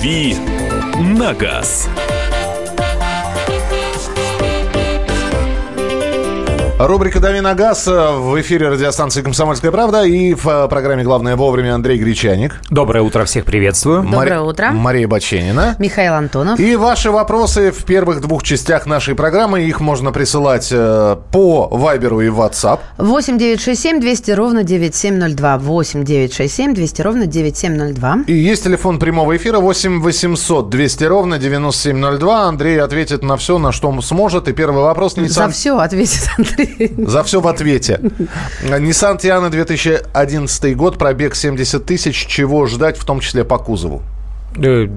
«Дави на газ». Рубрика «Дави на газ» в эфире радиостанции «Комсомольская правда» и в э, программе «Главное вовремя» Андрей Гречаник. Доброе утро, всех приветствую. Доброе утро. Мария Баченина. Михаил Антонов. И ваши вопросы в первых двух частях нашей программы. Их можно присылать э, по Вайберу и WhatsApp. 8 967 200 ровно 9702. 8 967 200 ровно 9702. И есть телефон прямого эфира 8 800 200 ровно 9702. Андрей ответит на все, на что сможет. И первый вопрос... Не За все ответит Андрей. За все в ответе. Nissan Tiana 2011 год, пробег 70 тысяч. Чего ждать, в том числе по кузову? Э,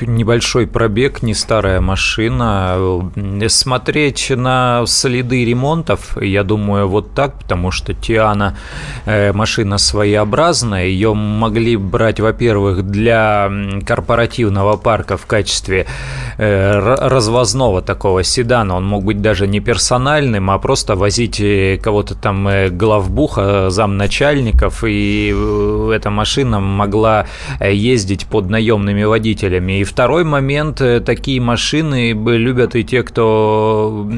небольшой пробег, не старая машина. Смотреть на следы ремонтов, я думаю, вот так, потому что Тиана э, машина своеобразная. Ее могли брать, во-первых, для корпоративного парка в качестве э, развозного такого седана. Он мог быть даже не персональным, а просто возить кого-то там главбуха, замначальников. И эта машина могла ездить под наемными этими водителями. И второй момент, э, такие машины любят и те, кто,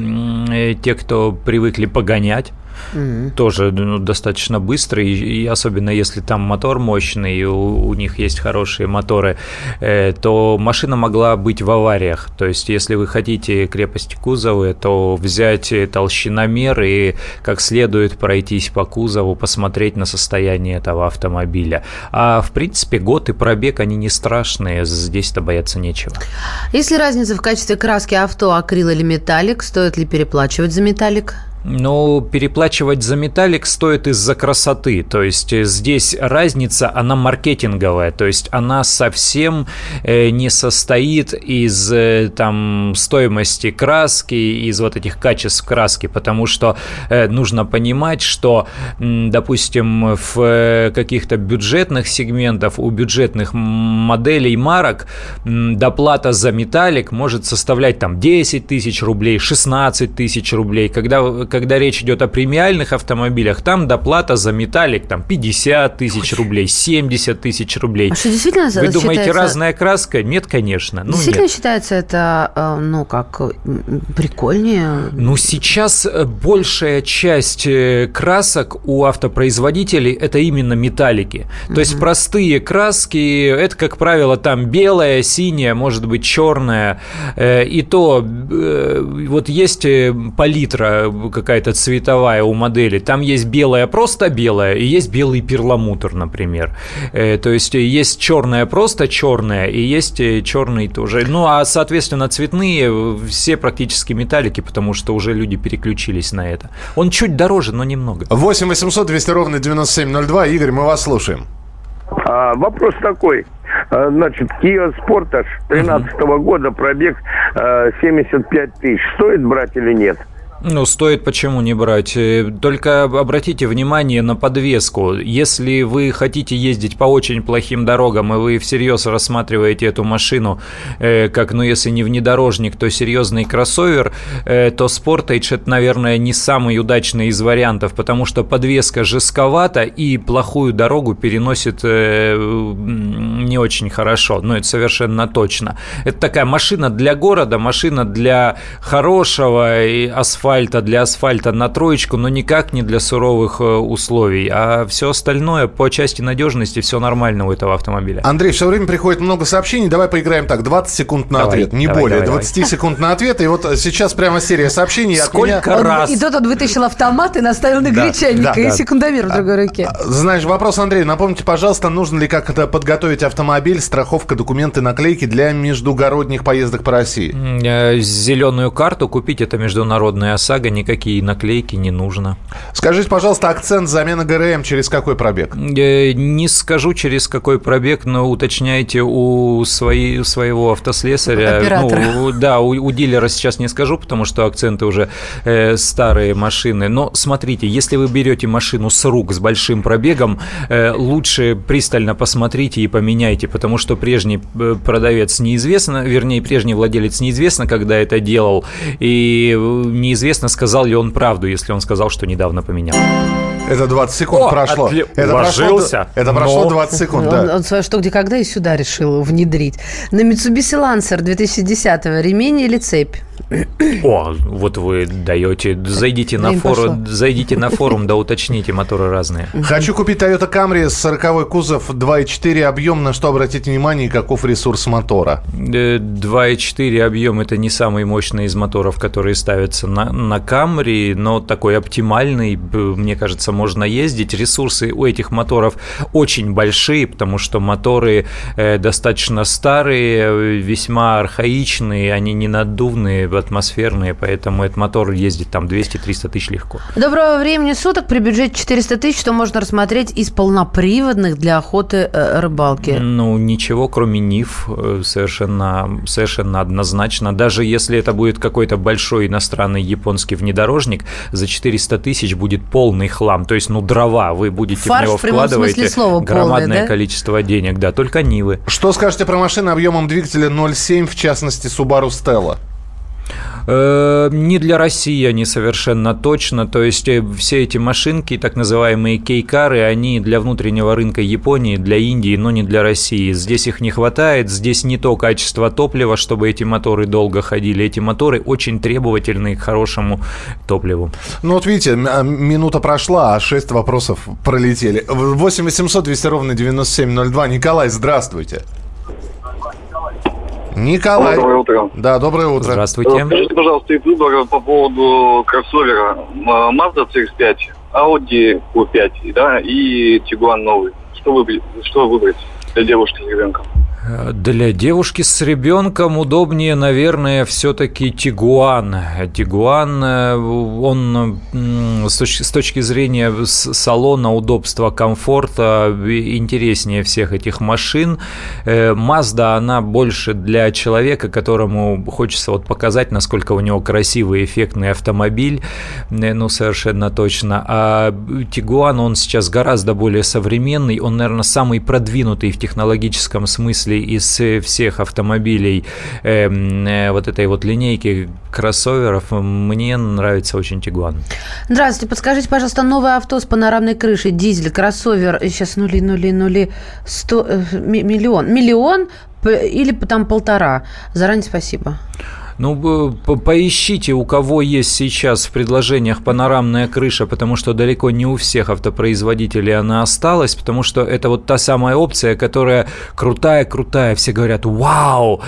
те, кто привыкли погонять mm-hmm. тоже ну, достаточно быстрый, и особенно если там мотор мощный, и у, у них есть хорошие моторы, э, то машина могла быть в авариях. То есть, если вы хотите крепость кузова, то взять толщиномер и как следует пройтись по кузову, посмотреть на состояние этого автомобиля. А в принципе год и пробег, они не страшные, здесь-то бояться нечего. Есть ли разница в качестве краски авто, акрил или металлик? Стоит ли переплачивать за металлик? Ну, переплачивать за металлик стоит из-за красоты. То есть э, здесь разница, она маркетинговая. То есть она совсем э, не состоит из э, там стоимости краски, из вот этих качеств краски. Потому что нужно понимать, что, допустим, в каких-то бюджетных сегментах, у бюджетных моделей марок доплата за металлик может составлять там 10 тысяч рублей, 16 тысяч рублей. Когда когда речь идет о премиальных автомобилях, там доплата за металлик там 50 тысяч рублей, 70 тысяч рублей. А что действительно Вы думаете, считается... разная краска? Нет, конечно. Ну, действительно нет. считается это, э, ну, как прикольнее? Ну, сейчас э, большая часть э, красок у автопроизводителей это именно металлики. То угу. есть простые краски, это, как правило, там белая, синяя, может быть, черная. И то вот есть палитра, какая-то цветовая у модели. Там есть белая просто белая и есть белый перламутр, например. Э, то есть есть черная просто черная и есть э, черный тоже. Ну, а, соответственно, цветные э, все практически металлики, потому что уже люди переключились на это. Он чуть дороже, но немного. 8 800 200 ровно 9702. Игорь, мы вас слушаем. А, вопрос такой. А, значит, Kia Sportage 13 -го года, пробег 75 тысяч. Стоит брать или нет? Ну, стоит почему не брать. Э, только обратите внимание на подвеску. Если вы хотите ездить по очень плохим дорогам, и вы всерьез рассматриваете эту машину э, как, ну, если не внедорожник, то серьезный кроссовер, э, то Sportage это, наверное, не самый удачный из вариантов, потому что подвеска жестковата и плохую дорогу переносит э, не очень хорошо. Ну, это совершенно точно. Это такая машина для города, машина для хорошего асфальта асфальта для асфальта на троечку, но никак не для суровых э, условий. А все остальное по части надежности все нормально у этого автомобиля. Андрей, все время приходит много сообщений. Давай поиграем так. 20 секунд на давай, ответ. Не давай, более. Давай, 20 давай. секунд на ответ. И вот сейчас прямо серия сообщений. Сколько меня... раз? И тот он вытащил автомат и наставил на да, гречаника да, и да. секундомер в другой руке. А, знаешь, вопрос, Андрей, напомните, пожалуйста, нужно ли как-то подготовить автомобиль, страховка, документы, наклейки для междугородних поездок по России? Э, зеленую карту купить, это международная ОСАГО, никакие наклейки не нужно. Скажите, пожалуйста, акцент замена ГРМ через какой пробег? Э, не скажу через какой пробег, но уточняйте у своей, своего автослесаря. Оператора. Ну, да, у, у дилера сейчас не скажу, потому что акценты уже э, старые машины. Но смотрите, если вы берете машину с рук с большим пробегом, э, лучше пристально посмотрите и поменяйте, потому что прежний э, продавец неизвестно, вернее, прежний владелец неизвестно, когда это делал, и неизвестно, сказал ли он правду, если он сказал, что недавно поменял. Это 20 секунд О, прошло. отли- Это прошло, уложился. это прошло Ну. 20 секунд, Он, да. он свое что, где, когда и сюда решил внедрить. На Mitsubishi Lancer 2010-го ремень или цепь? О, вот вы даете. Зайдите на форум, зайдите на форум, да уточните, моторы разные. Хочу купить Toyota Camry 40 кузов 2.4 объем, на что обратить внимание и каков ресурс мотора. Э, 2,4 объем это не самый мощный из моторов, которые ставятся на, на Camry, но такой оптимальный, мне кажется, можно ездить. Ресурсы у этих моторов очень большие, потому что моторы э, достаточно старые, э, весьма архаичные, они не наддувные, атмосферные, поэтому этот мотор ездит там 200-300 тысяч легко. Доброго времени суток. При бюджете 400 тысяч, что можно рассмотреть из полноприводных для охоты э, рыбалки? Ну, ничего, кроме НИФ, э, совершенно, совершенно однозначно. Даже если это будет какой-то большой иностранный японский внедорожник, за 400 тысяч будет полный хлам. То есть, ну, дрова, вы будете Фарш в него в прямом вкладываете смысле слова полный, громадное да? количество денег. Да, только Нивы. Что скажете про машины объемом двигателя 0,7, в частности, Subaru Stella? Э, Не для России они совершенно точно. То есть э, все эти машинки, так называемые кейкары, они для внутреннего рынка Японии, для Индии, но не для России. Здесь их не хватает. Здесь не то качество топлива, чтобы эти моторы долго ходили. Эти моторы очень требовательны к хорошему топливу. Ну вот видите, а, минута прошла, а 6 вопросов пролетели. 8 800 200 ровно 9702. Николай, здравствуйте. Николай. Доброе утро. Да, доброе утро. Здравствуйте. Скажите, пожалуйста, из выбора по поводу кроссовера М, Mazda CX-5, Audi Q5, да, и Tiguan новый. Что выбрать, что выбрать для девушки с ребенком? Э, Для девушки с ребенком удобнее, наверное, все-таки Тигуан. Тигуан, э, он с точки, зрения салона, удобства, комфорта интереснее всех этих машин. Э, Mazda, она больше для человека, которому хочется вот показать, насколько у него красивый, эффектный автомобиль. Э, Ну, совершенно точно. А Тигуан, он сейчас гораздо более современный. Он, наверное, самый продвинутый в технологическом смысле из э, всех автомобилей эм, э, вот этой вот линейки кроссоверов. Мне нравится очень Тигуан. Здравствуйте, подскажите, пожалуйста, новое авто с панорамной крышей, дизель, кроссовер, сейчас нули, нули, нули, сто, э, ми- миллион, миллион или там полтора. Заранее спасибо. Ну, поищите, у кого есть сейчас в предложениях панорамная крыша, потому что далеко не у всех автопроизводителей она осталась, потому что это вот та самая опция, которая крутая-крутая, все говорят «Вау!»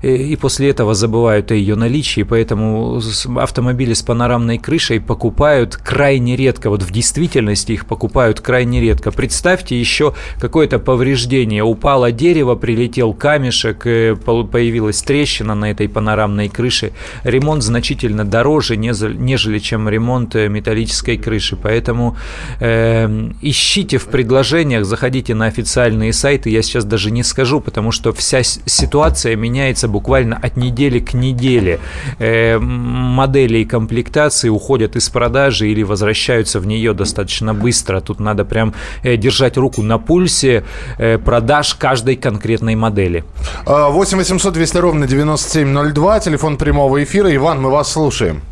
и, после этого забывают о ее наличии, поэтому автомобили с панорамной крышей покупают крайне редко, вот в действительности их покупают крайне редко. Представьте еще какое-то повреждение, упало дерево, прилетел камешек, э, появилась трещина на этой панорамной крыше. Ремонт значительно дороже, нежели чем ремонт э, металлической крыши, поэтому э, ищите в предложениях, заходите на официальные сайты, я сейчас даже не скажу, потому что вся ситуация меняется буквально от недели к неделе. Э, модели и комплектации уходят из продажи или возвращаются в нее достаточно быстро. Тут надо прям э, держать руку на пульсе э, продаж каждой конкретной модели. А, 8 800 200 ровно 9702. Телефон прямого эфира. Иван, мы вас слушаем.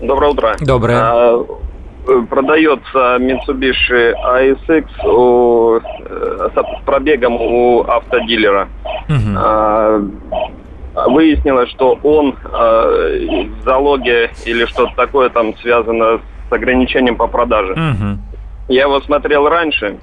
Доброе утро. Доброе. А, э, продается Mitsubishi ASX у, э, с пробегом у автодилера. А, выяснилось, что он а, в залоге или что-то такое там связано с ограничением по продаже. Мгм. Я его смотрел раньше,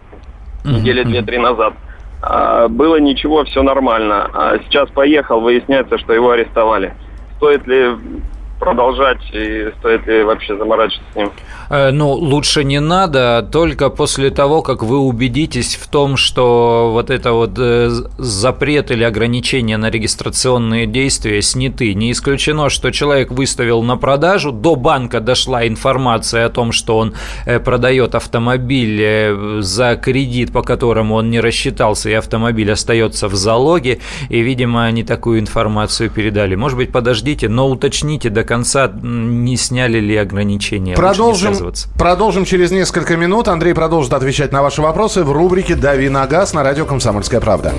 недели две-три назад. А, было ничего, все нормально. А сейчас поехал, выясняется, что его арестовали. Стоит ли продолжать и стоит ли вообще заморачиваться с ним? Э, Ну, лучше не надо, только после того, как вы убедитесь в том, что вот это вот э, запрет или ограничение на регистрационные действия сняты. Не исключено, что человек выставил на продажу, до банка дошла информация о том, что он э, продает автомобиль за кредит, по которому он не рассчитался, и автомобиль остается в залоге, и, видимо, они такую информацию передали. Может быть, подождите, но уточните до конца, не сняли ли ограничения. Продолжим, продолжим через несколько минут. Андрей продолжит отвечать на ваши вопросы в рубрике «Дави на газ» на радио «Комсомольская правда».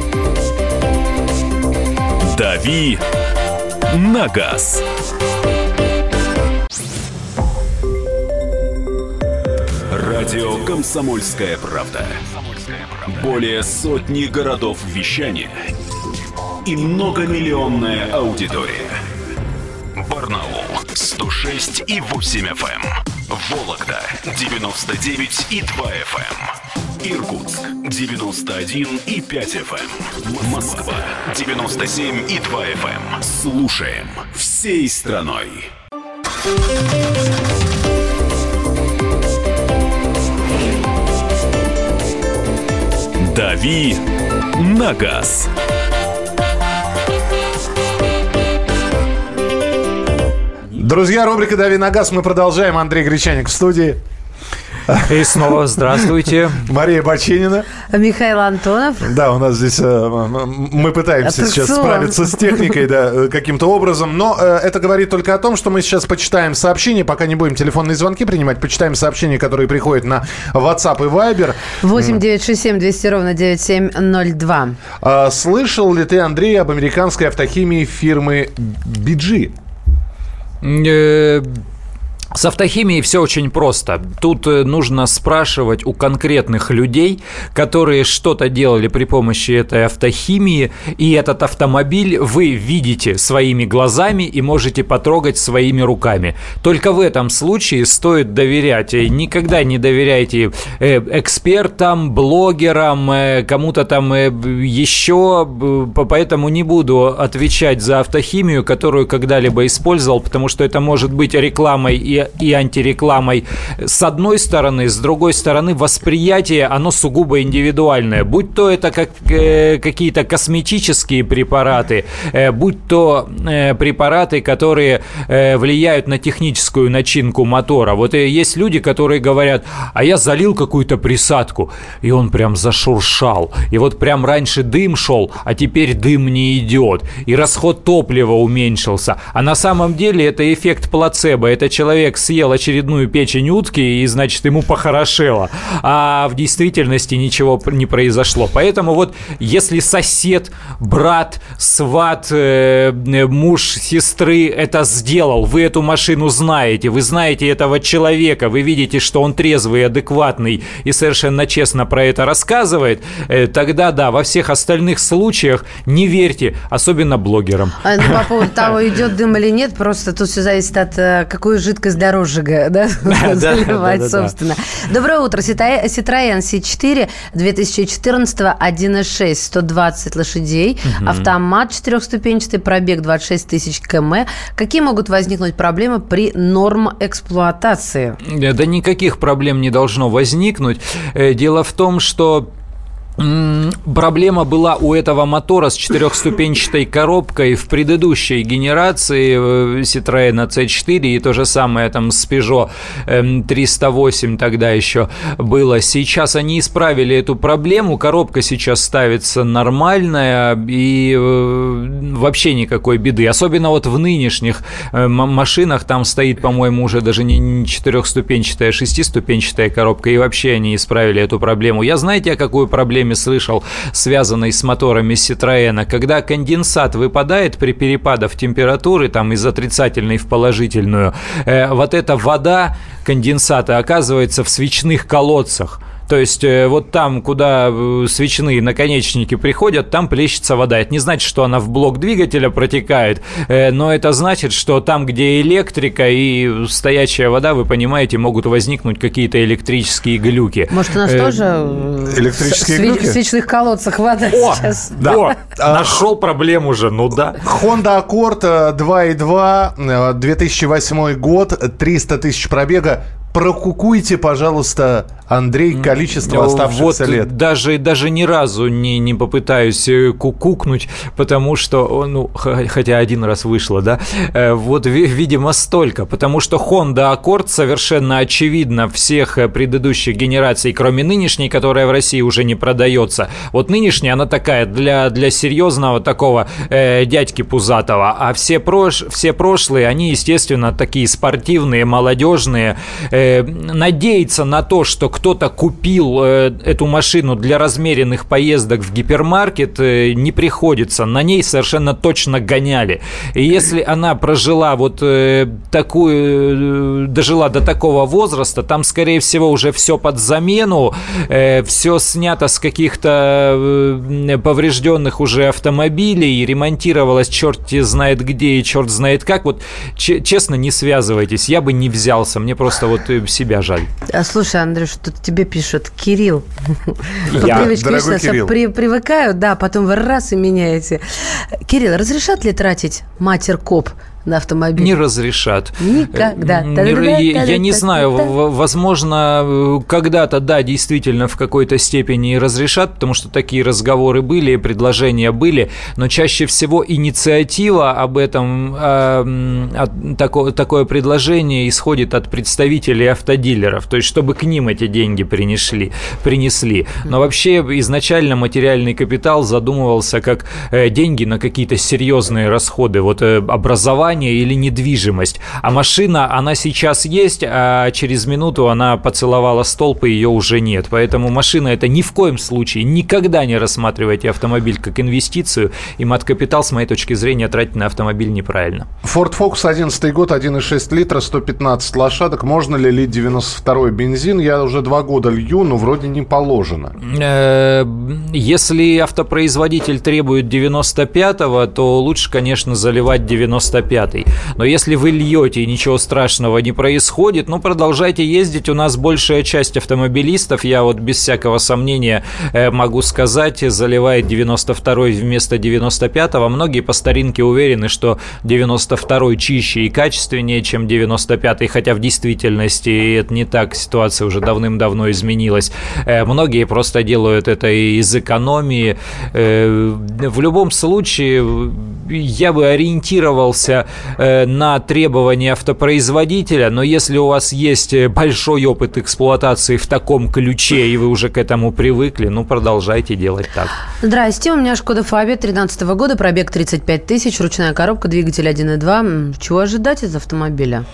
«Дави на газ». Радио «Комсомольская правда». Более сотни городов вещания и многомиллионная аудитория. Барнаул 106 и 8 FM. Эм. Вологда 99 и 2 FM. Эм. Иркутск 91 и 5 FM. Эм. Москва 97 и 2 FM. Слушаем всей страной. «Дави на газ». Друзья, рубрика «Дави на газ». Мы продолжаем. Андрей Гречаник в студии. И снова здравствуйте. Мария Баченина. Михаил Антонов. Да, у нас здесь э, мы пытаемся сейчас справиться с техникой да, каким-то образом, но э, это говорит только о том, что мы сейчас почитаем сообщения, пока не будем телефонные звонки принимать, почитаем сообщения, которые приходят на WhatsApp и Viber. 8 967 200 ровно 9702. А, слышал ли ты, Андрей, об американской автохимии фирмы BG? Э, с автохимией все очень просто. Тут э, нужно спрашивать у конкретных людей, которые что-то делали при помощи этой автохимии, и этот автомобиль вы видите своими глазами и можете потрогать своими руками. Только в этом случае стоит доверять. Никогда не доверяйте э, экспертам, блогерам, э, кому-то там еще, поэтому не буду отвечать за автохимию, которую когда-либо использовал, потому что это может быть рекламой и и, антирекламой. С одной стороны, с другой стороны, восприятие, оно сугубо индивидуальное. Будь то это как, э, какие-то косметические препараты, э, будь то э, препараты, которые э, влияют на техническую начинку мотора. Вот э, есть люди, которые говорят, а я залил какую-то присадку, и он прям зашуршал. И вот прям раньше дым шел, а теперь дым не идет. И расход топлива уменьшился. А на самом деле это эффект плацебо. Это человек человек съел очередную печень утки, и, значит, ему похорошело. А в действительности ничего не произошло. Поэтому вот если сосед, брат, сват, э, муж сестры это сделал, вы эту машину знаете, вы знаете этого человека, вы видите, что он трезвый, адекватный и совершенно честно про это рассказывает, э, тогда да, во всех остальных случаях не верьте, особенно блогерам. А, ну, по поводу того, идет дым или нет, просто тут все зависит от э, какой жидкость дороже, да, заливать, собственно. Доброе утро. Citroёn C4 2014 1.6, 120 лошадей, автомат четырехступенчатый, пробег 26 тысяч км. Какие могут возникнуть проблемы при норм эксплуатации? Да никаких проблем не должно возникнуть. Э, дело в том, что Проблема была у этого мотора с четырехступенчатой коробкой в предыдущей генерации э, Citroёn C4 и то же самое там с Peugeot 308 эм, тогда еще было. Сейчас они исправили эту проблему, коробка сейчас ставится нормальная и э, вообще никакой беды. Особенно вот в нынешних э, машинах там стоит, по-моему, уже даже не четырехступенчатая, а шестиступенчатая коробка и вообще они исправили эту проблему. Я знаете, о какой проблеме проблеме слышал, связанной с моторами Citroёn, когда конденсат выпадает при перепадах температуры там из отрицательной в положительную, э, вот эта вода конденсата оказывается в свечных колодцах. То есть э, вот там, куда э, свечные наконечники приходят, там плещется вода. Это не значит, что она в блок двигателя протекает, э, но это значит, что там, где электрика и стоячая вода, вы понимаете, могут возникнуть какие-то электрические глюки. Может, у нас э, тоже электрические глюки? в свечных колодцах вода О, сейчас. Да. О, нашел проблему уже, ну да. Honda Accord 2.2, 2008 год, 300 тысяч пробега. Прокукуйте, пожалуйста, Андрей, количество оставшихся вот лет. Даже, даже ни разу не, не попытаюсь э, кукукнуть, потому что, ну, хотя один раз вышло, да, э, вот, видимо, столько, потому что Honda Accord совершенно очевидно всех э, предыдущих генераций, кроме нынешней, которая в России уже не продается. Вот нынешняя, она такая для, для серьезного такого э, дядьки пузатого, а все, прош, все прошлые, они, естественно, такие спортивные, молодежные, э, надеяться на то, что кто-то купил э, эту машину для размеренных поездок в гипермаркет, э, не приходится. На ней совершенно точно гоняли. И если она прожила вот э, такую, э, дожила до такого возраста, там, скорее всего, уже все под замену, э, все снято с каких-то э, поврежденных уже автомобилей, ремонтировалось черт знает где и черт знает как. Вот честно, не связывайтесь, я бы не взялся, мне просто вот э, себя жаль. А слушай, Андрюш, тут тебе пишут, Кирилл. Я, дорогой Кирилл. При, привыкают, да, потом вы раз и меняете. Кирилл, разрешат ли тратить матер-коп на автомобиль? Не разрешат. Никогда. Не, я не знаю, возможно, когда-то, да, действительно, в какой-то степени разрешат, потому что такие разговоры были, предложения были, но чаще всего инициатива об этом, э, такое, такое предложение исходит от представителей автодилеров, то есть чтобы к ним эти деньги принесли. принесли. Но вообще изначально материальный капитал задумывался как э, деньги на какие-то серьезные расходы, вот э, образование, здание или недвижимость. А машина, она сейчас есть, а через минуту она поцеловала столб, и ее уже нет. Поэтому машина это ни в коем случае, никогда не рассматривайте автомобиль как инвестицию, и мат-капитал, с моей точки зрения, тратить на автомобиль неправильно. Ford Focus 11 год, 1,6 литра, 115 лошадок. Можно ли лить 92 бензин? Я уже два года лью, но вроде не положено. Э, если автопроизводитель требует 95-го, то лучше, конечно, заливать 95 5. Но если вы льете и ничего страшного не происходит, ну, продолжайте ездить. У нас большая часть автомобилистов, я вот без всякого сомнения э, могу сказать, заливает 92 вместо 95-го. Многие по старинке уверены, что 92 чище и качественнее, чем 95-й, хотя в действительности это не так, ситуация уже давным-давно изменилась. Э, многие просто делают это из экономии. Э, в любом случае, я бы ориентировался Э, на требования автопроизводителя, но если у вас есть э, большой опыт эксплуатации в таком ключе, и вы уже к этому привыкли, ну, продолжайте делать так. Здрасте, у меня Шкода Фабия 13 года, пробег 35 тысяч, ручная коробка, двигатель 1.2. Чего ожидать из автомобиля?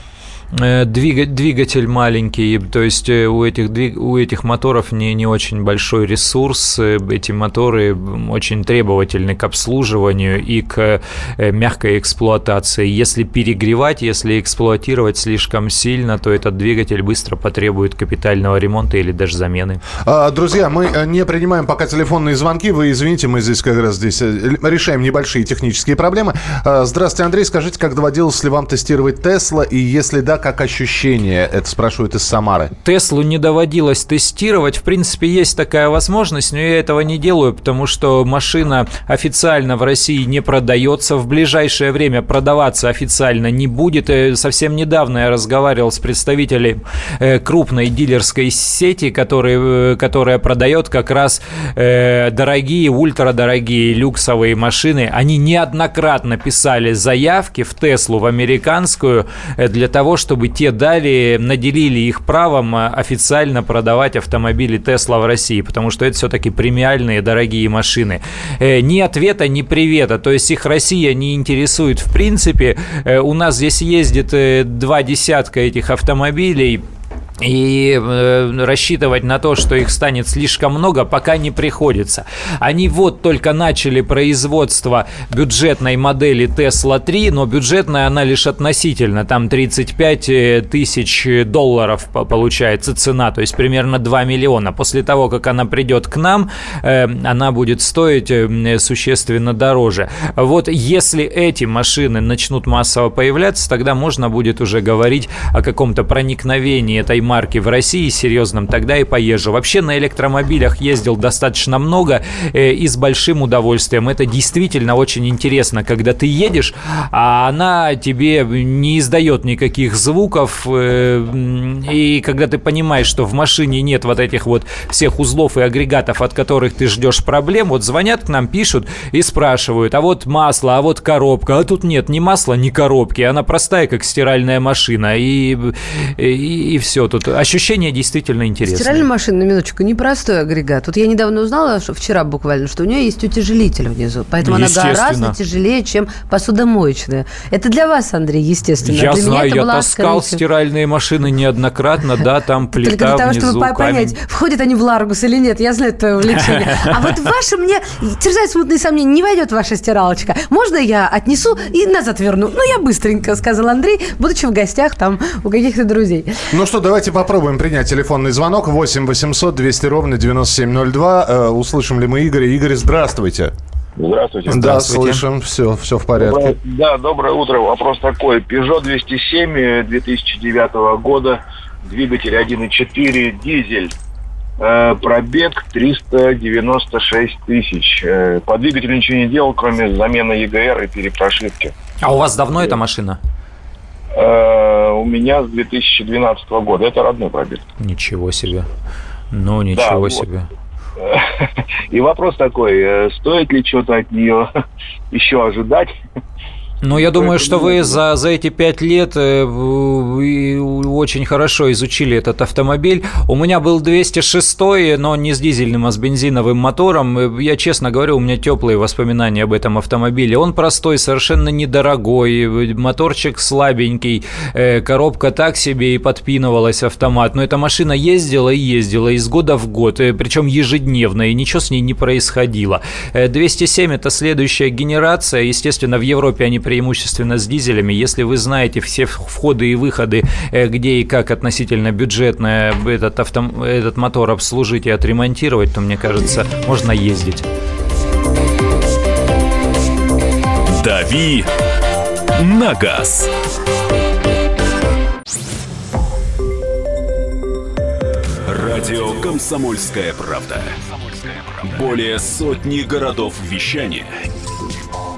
Э, двигатель маленький, то есть э, у этих, у этих моторов не, не очень большой ресурс, э, эти моторы очень требовательны к обслуживанию и к мягкой эксплуатации. Если перегревать, если эксплуатировать слишком сильно, то этот двигатель быстро потребует капитального ремонта или даже замены. А, друзья, мы не принимаем пока телефонные звонки, вы извините, мы здесь как раз здесь решаем небольшие технические проблемы. А, здравствуйте, Андрей, скажите, как доводилось ли вам тестировать Тесла, и если да, как ощущение? Это спрашивают из Самары. Теслу не доводилось тестировать. В принципе, есть такая возможность, но я этого не делаю, потому что машина официально в России не продается. В ближайшее время продаваться официально не будет. Э, совсем недавно я разговаривал с представителем э, крупной дилерской сети, который, э, которая продает как раз дорогие, ультрадорогие люксовые машины. Они неоднократно писали заявки в Теслу, в американскую, для того, чтобы те дали, наделили их правом э, официально продавать автомобили Тесла в России, потому что это все-таки премиальные дорогие машины. Э, ни ответа, ни привета, то есть их Россия не интересует в принципе. Э, у нас здесь ездит два десятка этих автомобилей, и э, рассчитывать на то, что их станет слишком много, пока не приходится. Они вот только начали производство бюджетной модели Tesla 3, но бюджетная она лишь относительно, там 35 э, тысяч долларов получается цена, то есть примерно 2 миллиона. После того, как она придет к нам, э, она будет стоить существенно дороже. Вот если эти машины начнут массово появляться, тогда можно будет уже говорить о каком-то проникновении этой марки в России серьезном, тогда и поезжу. Вообще на электромобилях ездил достаточно много э, и с большим удовольствием. Это действительно очень интересно, когда ты едешь, а она тебе не издает никаких звуков, э, и когда ты понимаешь, что в машине нет вот этих вот всех узлов и агрегатов, от которых ты ждешь проблем, вот звонят к нам, пишут и спрашивают, а вот масло, а вот коробка, а тут нет ни масла, ни коробки, она простая, как стиральная машина, и, и, и все тут ощущение действительно интересное. Стиральная машина, на минуточку, непростой агрегат. Вот я недавно узнала, что вчера буквально, что у нее есть утяжелитель внизу, поэтому она гораздо тяжелее, чем посудомоечная. Это для вас, Андрей, естественно. Я для знаю, я таскал открытие. стиральные машины неоднократно, да, там плита Только для того, внизу, чтобы камень. понять, входят они в Ларгус или нет, я знаю твое увлечение. А вот ваше мне терзает смутные сомнения, не войдет ваша стиралочка. Можно я отнесу и назад верну? Ну, я быстренько, сказал Андрей, будучи в гостях там у каких-то друзей. Ну что, давайте попробуем принять телефонный звонок 8 800 200 ровно 9702. Э, услышим ли мы Игоря? Игорь, здравствуйте. Здравствуйте. Да, Здравствуйте. слышим, все, все в порядке. Доброе, да, доброе утро. Вопрос такой. Peugeot 207 2009 года, двигатель 1.4, дизель. Э, пробег 396 тысяч. Э, по двигателю ничего не делал, кроме замены ЕГР и перепрошивки. А у вас давно эта машина? Э, у меня с 2012 года. Это родной пробег. Ничего себе. Ну, ничего да, себе. Вот. И вопрос такой, э, стоит ли что-то от нее еще ожидать? Ну, я думаю, что вы за, за эти пять лет э, очень хорошо изучили этот автомобиль. У меня был 206, но не с дизельным, а с бензиновым мотором. Я честно говорю, у меня теплые воспоминания об этом автомобиле. Он простой, совершенно недорогой, моторчик слабенький, э, коробка так себе и подпинывалась автомат. Но эта машина ездила и ездила из года в год, э, причем ежедневно, и ничего с ней не происходило. 207 это следующая генерация. Естественно, в Европе они преимущественно с дизелями. Если вы знаете все входы и выходы, э, где и как относительно бюджетно этот, авто, этот мотор обслужить и отремонтировать, то, мне кажется, можно ездить. «Дави на газ». Радио «Комсомольская правда». Более сотни городов вещания –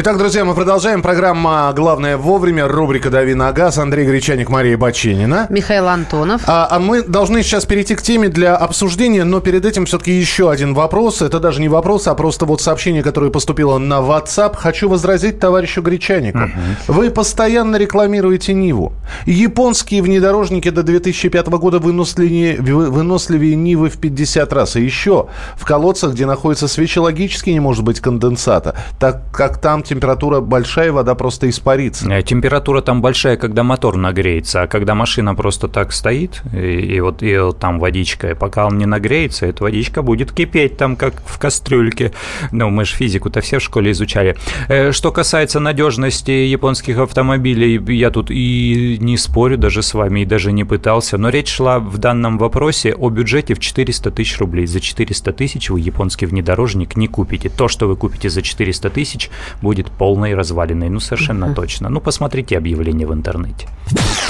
Итак, друзья, мы продолжаем. Программа «Главное вовремя». Рубрика «Дави на газ». Андрей Гречаник, Мария Баченина. Михаил Антонов. А, а мы должны сейчас перейти к теме для обсуждения, но перед этим все-таки еще один вопрос. Это даже не вопрос, а просто вот сообщение, которое поступило на WhatsApp. Хочу возразить товарищу Гречанику. Угу. Вы постоянно рекламируете Ниву. Японские внедорожники до 2005 года выносливее, выносливее Нивы в 50 раз. И еще в колодцах, где находятся свечи, логически не может быть конденсата, так как там температура большая, вода просто испарится. Э, температура там большая, когда мотор нагреется, а когда машина просто так стоит, и, и вот и там водичка, и пока он не нагреется, эта водичка будет кипеть там, как в кастрюльке. Ну, мы же физику-то все в школе изучали. Э, что касается надежности японских автомобилей, я тут и не спорю даже с вами, и даже не пытался, но речь шла в данном вопросе о бюджете в 400 тысяч рублей. За 400 тысяч вы японский внедорожник не купите. То, что вы купите за 400 тысяч, будет полной развалиной. Ну, совершенно uh-huh. точно. Ну, посмотрите объявление в интернете.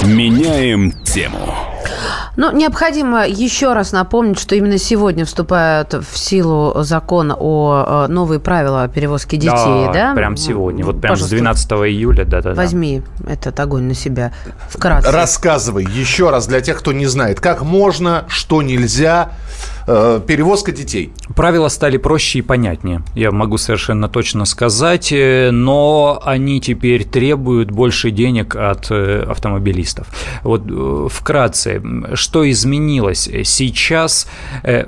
Меняем тему. Ну, необходимо еще раз напомнить, что именно сегодня вступают в силу закон о э, новые правила перевозки детей, да? да? прям сегодня. Вот прям Пожалуйста, с 12 июля, да-да-да. Возьми этот огонь на себя вкратце. Рассказывай еще раз для тех, кто не знает, как можно, что нельзя, Э, перевозка детей. Правила стали проще и понятнее, я могу совершенно точно сказать, э, но они теперь требуют больше денег от э, автомобилистов. Вот вкратце, что изменилось? Сейчас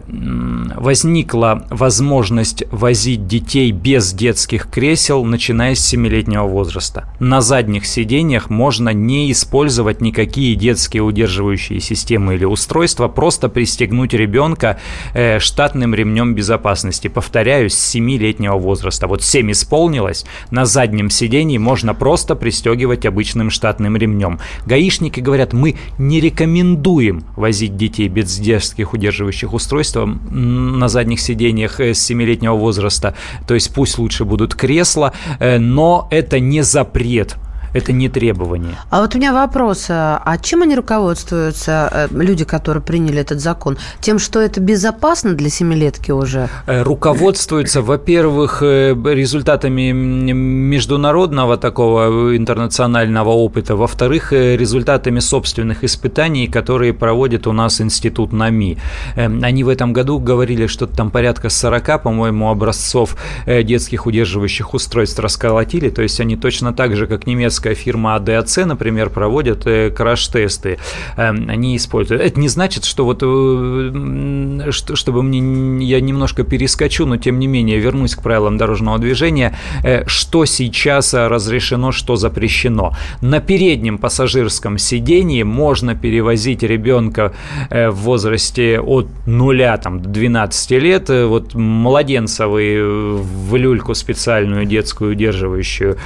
возникла возможность возить детей без детских кресел, начиная с 7-летнего возраста. На задних сиденьях можно не использовать никакие детские удерживающие системы или устройства, просто пристегнуть ребенка э, штатным ремнем безопасности. Повторяюсь, с 7-летнего возраста. Вот 7 исполнилось, на заднем сидении можно просто пристегивать обычным штатным ремнем. Гаишники говорят, мы не рекомендуем возить детей без детских удерживающих устройств на задних сиденьях э, с 7-летнего возраста. То есть пусть лучше будут кресла, э, но это не запрет Это не требование. А вот у меня вопрос. А, а чем они руководствуются, э, люди, которые приняли этот закон? Тем, что это безопасно для семилетки уже? Э, руководствуются, во-первых, э, результатами международного такого интернационального опыта, во-вторых, результатами собственных испытаний, которые проводит у нас институт НАМИ. Они в этом году говорили, что там порядка 40, по-моему, образцов детских удерживающих устройств расколотили, то есть они точно так же, как немецкая фирма ADAC, например, проводят э, краш-тесты. Эм, они используют. Это не значит, что вот, э, чтобы мне, я немножко перескочу, но тем не менее вернусь к правилам дорожного движения, э, что сейчас разрешено, что запрещено. На переднем пассажирском сидении можно перевозить ребенка в возрасте от 0 там, до 12 лет, вот младенца вы в люльку специальную детскую удерживающую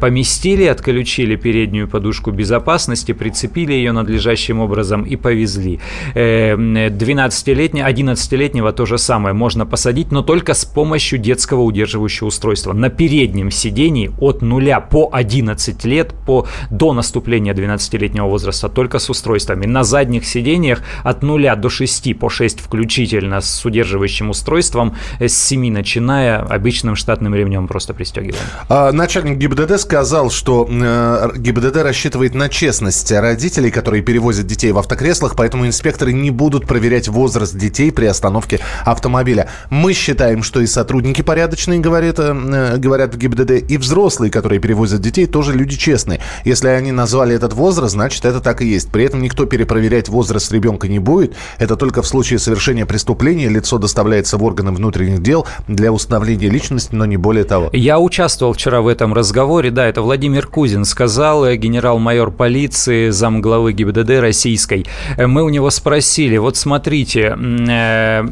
поместили, отключили переднюю подушку безопасности, прицепили ее надлежащим образом и повезли. 12-летнего, э, 11-летнего то же самое можно посадить, но только с помощью детского удерживающего устройства. На переднем сидении от 0 по 11 лет, по, до наступления 12-летнего возраста, только с устройствами. На задних сидениях от 0 до 6, по 6 включительно с удерживающим устройством, э, с 7 начиная, обычным штатным ремнем просто пристегиваем. А, начальник ГИБДД сказал, что э, ГИБДД рассчитывает на честность родителей, которые перевозят детей в автокреслах, поэтому инспекторы не будут проверять возраст детей при остановке автомобиля. Мы считаем, что и сотрудники порядочные, говорят, э, говорят в ГИБДД, и взрослые, которые перевозят детей, тоже люди честные. Если они назвали этот возраст, значит, это так и есть. При этом никто перепроверять возраст ребенка не будет. Это только в случае совершения преступления лицо доставляется в органы внутренних дел для установления личности, но не более того. Я участвовал вчера в этом разговоре. Да, это Владимир Кузин сказал, э, генерал-майор полиции, замглавы ГИБДД российской. Э, мы у него спросили, вот смотрите, э,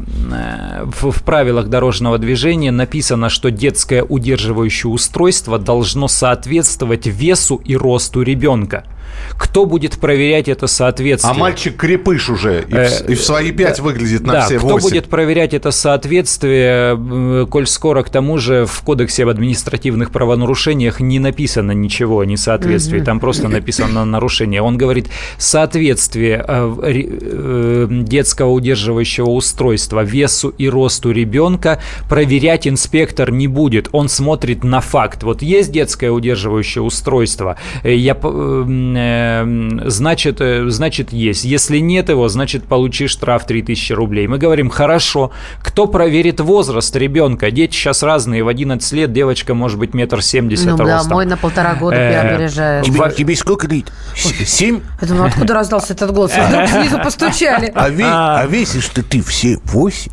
в правилах дорожного движения написано, что детское удерживающее устройство должно соответствовать весу и росту ребенка. Кто будет проверять это соответствие? А мальчик крепыш уже, и, э, в, и в свои пять да, выглядит на да, все кто будет проверять это соответствие, коль скоро к тому же в Кодексе об административных правонарушениях не написано ничего о несоответствии, там просто написано нарушение. Он говорит, соответствие э, э, детского удерживающего устройства весу и росту ребенка проверять инспектор не будет. Он смотрит на факт. Вот есть детское удерживающее устройство, я значит, э, значит есть. Если нет его, значит получишь штраф 3000 рублей. Мы говорим, хорошо, кто проверит возраст ребенка? Дети сейчас разные, в 11 лет девочка может быть метр семьдесят ну, ростом. да, мой на полтора года э, опережает. Тебе, тебе сколько лет? Семь? Это откуда раздался этот голос? Вдруг снизу постучали. А, а, а весишь-то ты все восемь?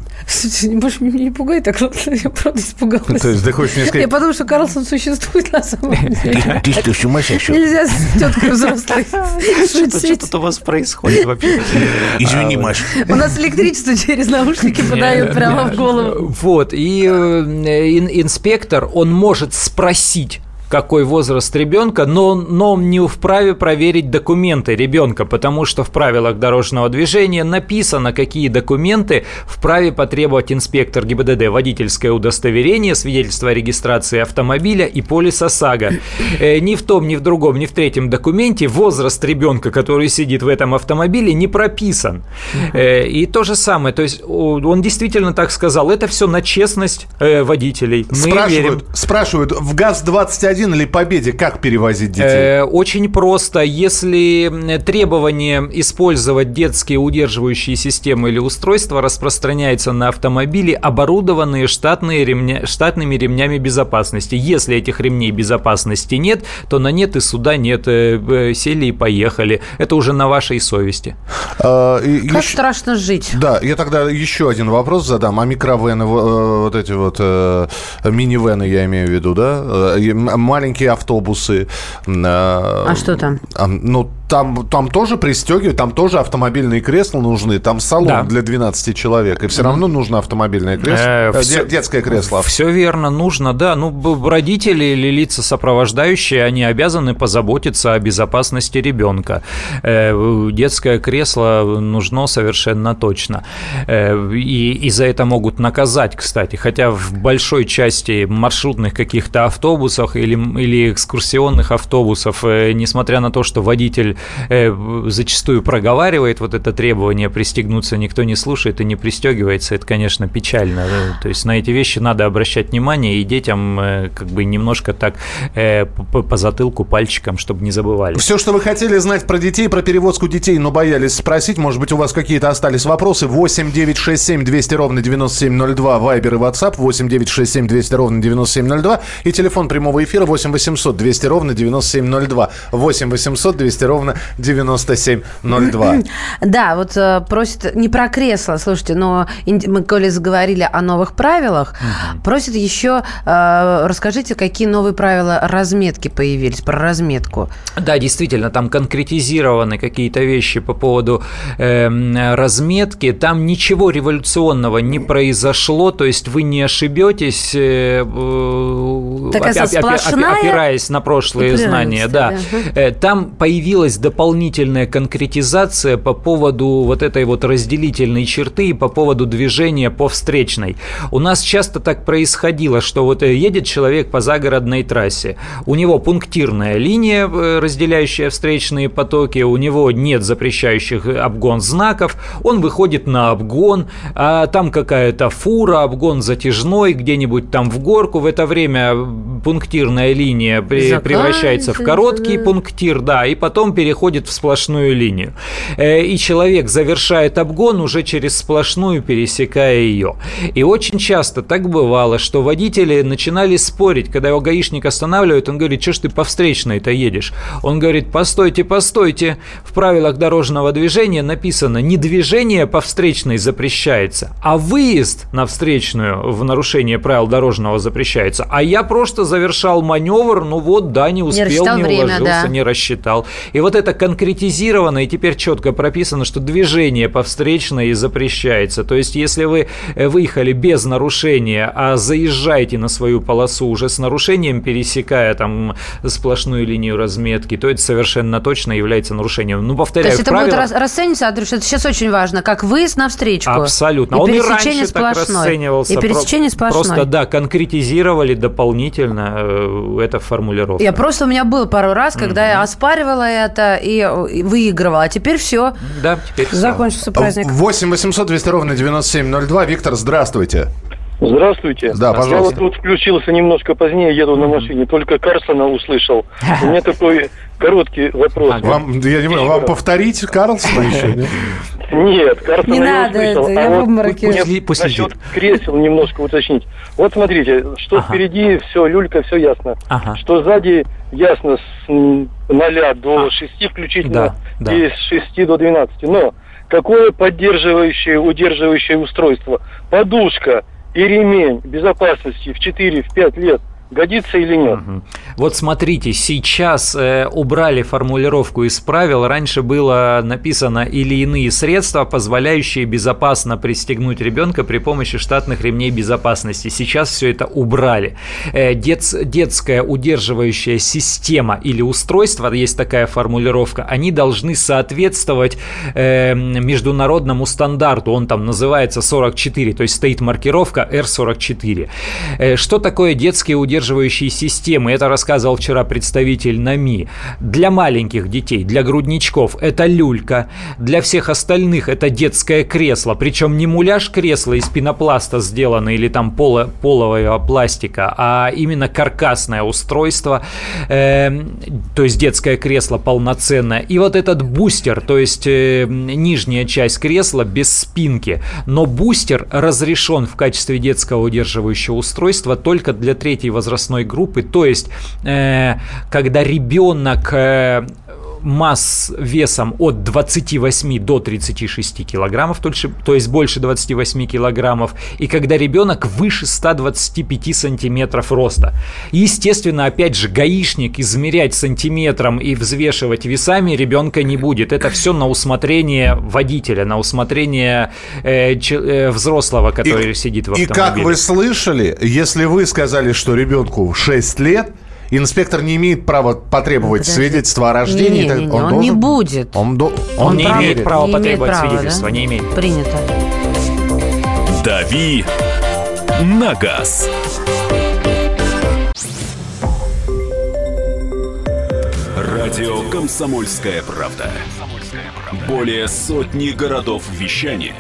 Больше меня не пугай так, я правда испугалась. То есть ты хочешь мне сказать... Я подумала, что Карлсон существует на самом деле. Ты что, сумасшедший? Нельзя с теткой взрослой Что тут у вас происходит вообще? Извини, Маш. У нас электричество через наушники подают прямо в голову. Вот, и э, инспектор, он может спросить какой возраст ребенка, но, но он не вправе проверить документы ребенка, потому что в правилах дорожного движения написано, какие документы вправе потребовать инспектор ГИБДД. Водительское удостоверение, свидетельство о регистрации автомобиля и полис ОСАГО. Э, ни в том, ни в другом, ни в третьем документе возраст ребенка, который сидит в этом автомобиле, не прописан. Э, и то же самое, то есть он действительно так сказал, это все на честность э, водителей. Мы спрашивают, верим. спрашивают, в ГАЗ-21 1 или Победе как перевозить детей? Э, очень просто. Если требование использовать детские удерживающие системы или устройства распространяется на автомобили, оборудованные штатные ремня, штатными ремнями безопасности. Если этих ремней безопасности нет, то на нет и суда нет. Э, э, сели и поехали. Это уже на вашей совести. А, и, как еще... страшно жить. Да, я тогда еще один вопрос задам. А микровены, вот эти вот минивены, я имею в виду, да? Маленькие автобусы. А что там? Ну, там, там тоже пристегивают, там тоже автомобильные кресла нужны, там салон да. для 12 человек, и все равно нужно автомобильное кресло, э, э, все, детское кресло. Все верно, нужно, да. Ну, родители или лица сопровождающие, они обязаны позаботиться о безопасности ребенка. Э, детское кресло нужно совершенно точно. Э, и, и за это могут наказать, кстати, хотя в большой части маршрутных каких-то автобусах или, или экскурсионных автобусов, э, несмотря на то, что водитель э, зачастую проговаривает вот это требование пристегнуться, никто не слушает и не пристегивается, это, конечно, печально. То есть на эти вещи надо обращать внимание и детям э, как бы немножко так по затылку пальчиком, чтобы не забывали. Все, что вы хотели знать про детей, про перевозку детей, но боялись спросить, может быть, у вас какие-то остались вопросы, 8 9 6 7 200 ровно 9702, Вайбер и WhatsApp, 8 9 6 7 200 ровно 9702 и телефон прямого эфира 8 800 200 ровно 9702, 8 800 200 ровно 9702. Да, вот э, просит не про кресло, слушайте, но мы, коли заговорили о новых правилах, просит еще, э, расскажите, какие новые правила разметки появились, про разметку. Да, действительно, там конкретизированы какие-то вещи по поводу э, разметки, там ничего революционного не произошло, то есть вы не ошибетесь, э, так опи- опи- опираясь на прошлые знания, да. да. Там появилась дополнительная конкретизация по поводу вот этой вот разделительной черты и по поводу движения по встречной. У нас часто так происходило, что вот едет человек по загородной трассе, у него пунктирная линия, разделяющая встречные потоки, у него нет запрещающих обгон знаков, он выходит на обгон, а там какая-то фура, обгон затяжной, где-нибудь там в горку, в это время пунктирная линия превращается в короткий пунктир, да, и потом переходит в сплошную линию. Э, и человек завершает обгон уже через сплошную, пересекая ее. И очень часто так бывало, что водители начинали спорить, когда его гаишник останавливает, он говорит, что ж ты по встречной-то едешь? Он говорит, постойте, постойте, в правилах дорожного движения написано, не движение по встречной запрещается, а выезд на встречную в нарушение правил дорожного запрещается. А я просто завершал маневр, ну вот, да, не успел, не, не время, уложился, да. не рассчитал. И вот это конкретизировано, и теперь четко прописано, что движение по встречной запрещается. То есть, если вы э, выехали без нарушения, а заезжаете на свою полосу уже с нарушением, пересекая там сплошную линию разметки, то это совершенно точно является нарушением. Ну, повторяю, То есть это правилах... будет расцениваться, Андрюш, это сейчас очень важно, как выезд на встречку. Абсолютно. И Он и раньше сплошной. так расценивался. И пересечение сплошной. Просто, да, конкретизировали дополнительно э, это формулировка. Я просто, у меня был пару раз, когда mm-hmm. я оспаривала это и, и выигрывала. А теперь все. Да, теперь Закончился праздник. 8 800 200 ровно 9702. Виктор, здравствуйте. Здравствуйте. Да, пожалуйста. Я вот тут включился немножко позднее, еду на машине, только Карсона услышал. У меня такой короткий вопрос. Вам, я не понимаю, вам повторить Карлсона еще? Нет, Карлсона не надо, услышал. Это, я а в обмороке. Вот насчет кресел немножко уточнить. Вот смотрите, что ага. впереди все, люлька, все ясно. Ага. Что сзади ясно с 0 до 6 а. включительно да, да. и с 6 до 12. Но какое поддерживающее, удерживающее устройство? Подушка и ремень безопасности в 4-5 лет – годится или нет. Угу. Вот смотрите, сейчас э, убрали формулировку из правил. Раньше было написано или иные средства, позволяющие безопасно пристегнуть ребенка при помощи штатных ремней безопасности. Сейчас все это убрали. Э, дет, детская удерживающая система или устройство, есть такая формулировка, они должны соответствовать э, международному стандарту. Он там называется 44, то есть стоит маркировка R44. Э, что такое детские удерживающие поддерживающие системы, это рассказывал вчера представитель НАМИ, для маленьких детей, для грудничков это люлька, для всех остальных это детское кресло, причем не муляж кресла из пенопласта сделано или там поло, полового пластика, а именно каркасное устройство, э, то есть детское кресло полноценное. И вот этот бустер, то есть э, нижняя часть кресла без спинки, но бустер разрешен в качестве детского удерживающего устройства только для третьей возрастной группы, то есть э, когда ребенок э, масс весом от 28 до 36 килограммов, то есть больше 28 килограммов, и когда ребенок выше 125 сантиметров роста. Естественно, опять же, гаишник измерять сантиметром и взвешивать весами ребенка не будет. Это все на усмотрение водителя, на усмотрение э, э, взрослого, который и, сидит в автомобиле. И как вы слышали, если вы сказали, что ребенку 6 лет, инспектор не имеет права потребовать Подожди. свидетельства о рождении. Не, не, не, он, он должен, не будет. Он, до, он, он не прав, имеет права не потребовать права, свидетельства, да? не имеет. Принято. Дави на газ. Радио Комсомольская правда". Более сотни городов вещания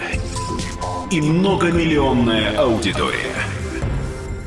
и многомиллионная аудитория.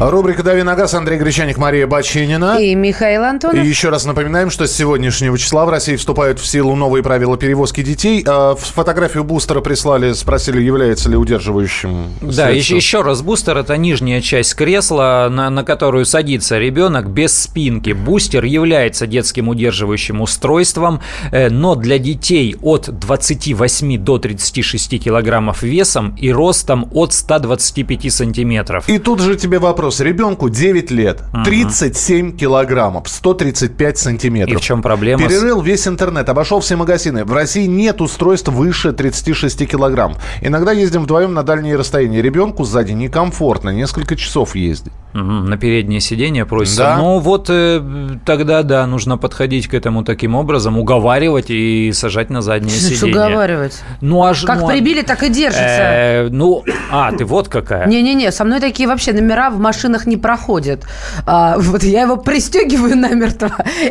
Рубрика «Дави на газ». Андрей Гречаник, Мария Бачинина. И Михаил Антонов. И еще раз напоминаем, что с сегодняшнего числа в России вступают в силу новые правила перевозки детей. А, фотографию бустера прислали, спросили, является ли удерживающим Да, еще, еще раз, бустер – это нижняя часть кресла, на, на которую садится ребенок без спинки. Бустер является детским удерживающим устройством, э, но для детей от 28 до 36 килограммов весом и ростом от 125 сантиметров. И тут же тебе вопрос вопрос. Ребенку 9 лет, 37 килограммов, 135 сантиметров. И в чем проблема? Перерыл весь интернет, обошел все магазины. В России нет устройств выше 36 килограмм. Иногда ездим вдвоем на дальние расстояния. Ребенку сзади некомфортно, несколько часов ездить. Угу, на переднее сиденье просится. Да. Ну вот э, тогда, да, нужно подходить к этому таким образом, уговаривать и сажать на заднее Что сиденье. уговаривать? Ну, аж, как ну, а прибили, так и держится. Э, ну, а, ты вот какая. Не-не-не, со мной такие вообще номера в машинах не проходят. А, вот я его пристегиваю намертво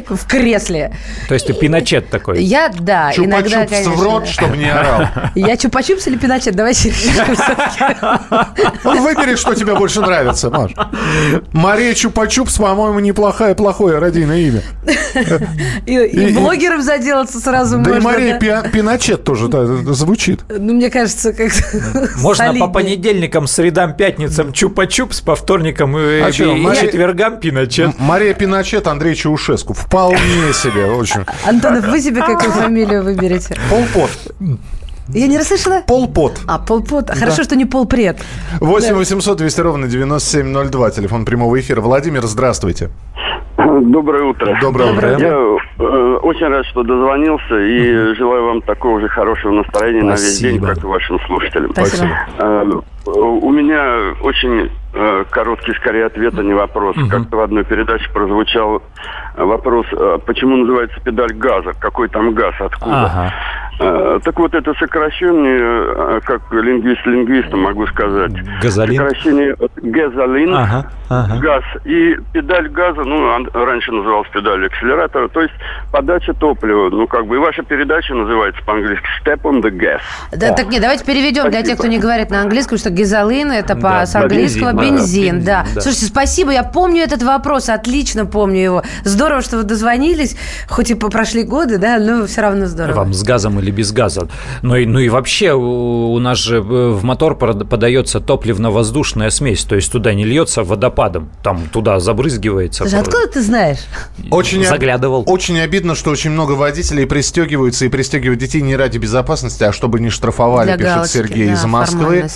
в кресле. То есть ты пиночет такой? Я, да, чупа иногда, конечно. в рот, чтобы не орал. Я чупа-чупс или пиночет? Давайте решим Выбери, что тебе больше нравится, Маш. Мария Чупа-Чупс, по-моему, неплохое, плохое родийное имя. И, и, и блогером заделаться сразу да можно. И Мария да? Пиночет тоже да, звучит. Ну, мне кажется, как Можно солиднее. по понедельникам, средам, пятницам Чупа-Чупс, по вторникам и, а и, что, и Мария... четвергам Пиночет. Мария Пиночет, Андрей Чаушеску. Вполне себе. Очень. Антонов, вы себе какую фамилию выберете? Полпот. Я не расслышала? Полпот. А, полпот. Хорошо, да. что не полпред. 8 800 200 ровно 9702. Телефон прямого эфира. Владимир, здравствуйте. Доброе утро. Доброе утро. Я э, очень рад, что дозвонился и uh желаю вам такого же хорошего настроения Спасибо. на весь день, как и вашим слушателям. Спасибо. Э, у меня очень э, короткий, скорее, ответ, а не вопрос. uh Как-то в одной передаче прозвучал вопрос, э, почему называется педаль газа, какой там газ, откуда. Ага. Э, так вот, это сокращение, э, как лингвист лингвистам могу сказать. Газолин? Сокращение от газолин, ага, ага. газ. И педаль газа, ну, раньше называлась педаль акселератора, то есть подача топлива. Ну, как бы, и ваша передача называется по-английски «Step on the gas». Да, О. так нет, давайте переведем спасибо. для тех, кто не говорит на английском, что газолин – это по, да, с английского бензин, бензин, бензин да. да. Слушайте, спасибо, я помню этот вопрос, отлично помню его. Здорово, что вы дозвонились, хоть и прошли годы, да, но все равно здорово. Вам с газом или без газа. Ну и, ну и вообще у нас же э, в мотор подается топливно-воздушная смесь, то есть туда не льется водопадом, там туда забрызгивается. Слушай, откуда ты знаешь? Очень Заглядывал. Очень обидно, что очень много водителей пристегиваются и пристегивают детей не ради безопасности, а чтобы не штрафовали, Для пишет галочки, Сергей да, из Москвы.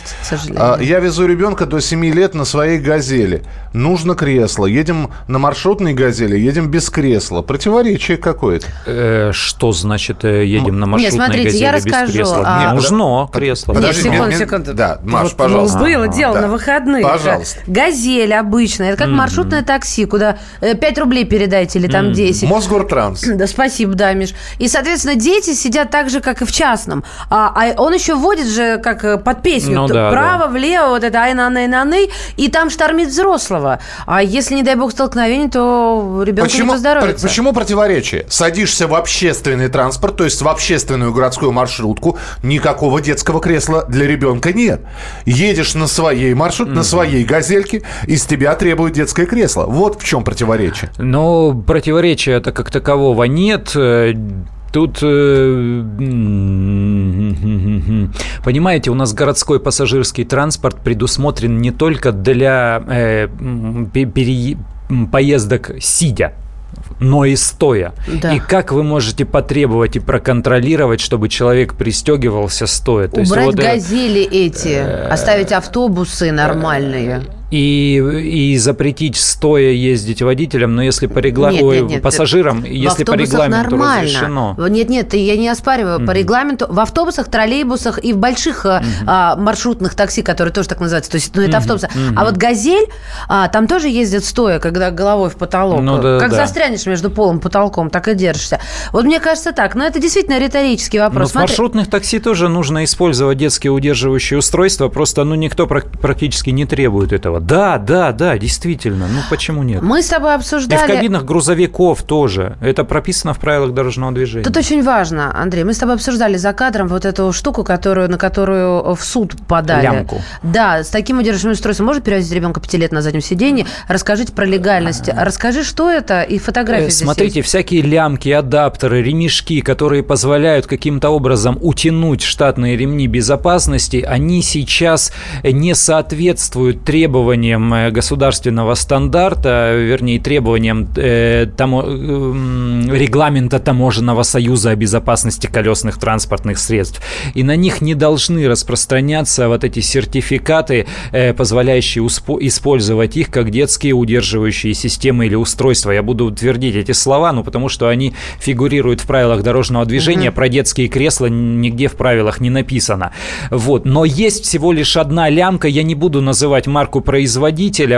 А, я везу ребенка до 7 лет на своей «Газели». Нужно кресло. Едем на маршрутной «Газели», едем без кресла. Противоречие какое-то. Э, что значит э, едем на маршрутной Смотрите, газели я расскажу, без кресла? А... Нужно кресло. Подожди, секунду, секунду. Да, Маш, вот, пожалуйста. Ну, было дело да. на выходных. Пожалуйста. Газель обычная. Это как mm-hmm. маршрутное такси, куда 5 э, рублей передайте или там 10. Mm-hmm. Мосгортранс. Да, спасибо, да, Миш. И, соответственно, дети сидят так же, как и в частном. А, а он еще вводит же как э, под песню. Ну, да, Право, да. влево, вот это ай-на-най-на-най. И там штормит взрослого. А если, не дай бог, столкновение, то ребенку почему, не поздоровится. Почему противоречие? Садишься в общественный транспорт, то есть в общественную городскую маршрутку, никакого детского кресла для ребенка нет. Едешь на своей маршрут, mm-hmm. на своей газельке, из тебя требуют детское кресло. Вот в чем противоречие. Ну, противоречия-то как такового нет. Тут, э, понимаете, у нас городской пассажирский транспорт предусмотрен не только для э, пере, поездок сидя, но и стоя. Да. И как вы можете потребовать и проконтролировать, чтобы человек пристегивался стоя? То Убрать есть, вот, газели эти, э, оставить автобусы нормальные и, и запретить стоя ездить водителям, но если по регламенту, нет, нет, нет, пассажирам, если по регламенту нормально. разрешено. Нет, нет, я не оспариваю. Угу. По регламенту в автобусах, троллейбусах и в больших угу. а, маршрутных такси, которые тоже так называются, то есть ну, это угу. автобусы. Угу. А вот «Газель», а, там тоже ездят стоя, когда головой в потолок. Ну, да, как да. застрянешь между полом и потолком, так и держишься. Вот мне кажется так. Но это действительно риторический вопрос. Но в маршрутных такси тоже нужно использовать детские удерживающие устройства, просто ну никто практически не требует этого этого. Да, да, да, действительно. Ну почему нет? Мы с тобой обсуждали... И в кабинах грузовиков тоже. Это прописано в правилах дорожного движения. Тут очень важно, Андрей. Мы с тобой обсуждали за кадром вот эту штуку, которую, на которую в суд подали. Лямку. Да, с таким удерживающим устройством может перевозить ребенка 5 лет на заднем сиденье. Расскажите про легальность. Расскажи, что это и фотографии Смотрите, есть. всякие лямки, адаптеры, ремешки, которые позволяют каким-то образом утянуть штатные ремни безопасности, они сейчас не соответствуют требованиям требованиям э, государственного стандарта, вернее, требованиям э, тому, э, регламента Таможенного союза о безопасности колесных транспортных средств. И на них не должны распространяться вот эти сертификаты, э, позволяющие успо- использовать их как детские удерживающие системы или устройства. Я буду утвердить эти слова, ну, потому что они фигурируют в правилах дорожного движения. Mm-hmm. Про детские кресла нигде в правилах не написано. Вот. Но есть всего лишь одна лямка. Я не буду называть марку производителя.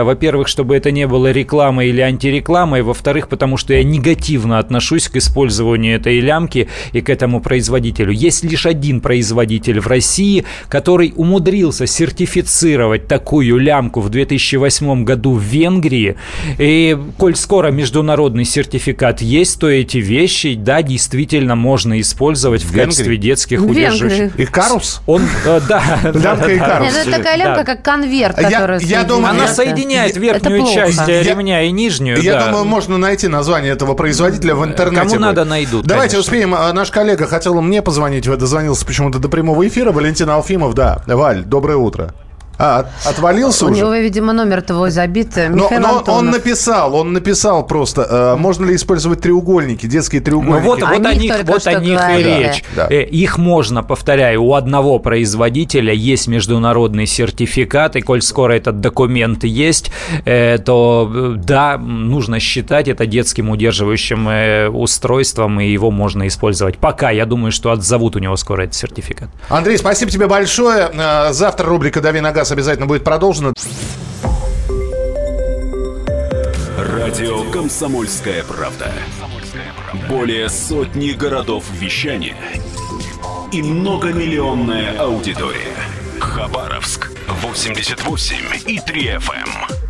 Во-первых, чтобы это не было рекламой или антирекламой. Во-вторых, потому что я негативно отношусь к использованию этой лямки и к этому производителю. Есть лишь один производитель в России, который умудрился сертифицировать такую лямку в 2008 году в Венгрии. И коль скоро международный сертификат есть, то эти вещи, да, действительно можно использовать в, в качестве детских удерживающих. Икарус? Он, э, да. Лямка Икарус. Это такая лямка, как конверт, которая я думаю, она соединяет верхнюю часть ремня и нижнюю. Я думаю, можно найти название этого производителя в интернете. Кому надо, найдут. Давайте успеем. А, наш коллега хотел мне позвонить, дозвонился почему-то до прямого эфира. Валентин Алфимов, да. Валь, доброе утро. А, отвалился У уже? У него, видимо, номер твой забит. Э, но, но он написал, он написал просто, э, можно ли использовать треугольники, детские треугольники. Ну, вот, вот о них, вот о них и речь. Да. Э, их можно, повторяю, у одного производителя есть международный сертификат, и коль скоро этот документ есть, э, то э, да, нужно считать это детским удерживающим э, устройством, и его можно использовать. Пока, я думаю, что отзовут у него скоро этот сертификат. Андрей, спасибо тебе большое. Завтра рубрика «Дави на газ» обязательно будет продолжено. Радио «Комсомольская правда». Более сотни городов вещания и многомиллионная аудитория. Хабаровск 88 и 3 FM.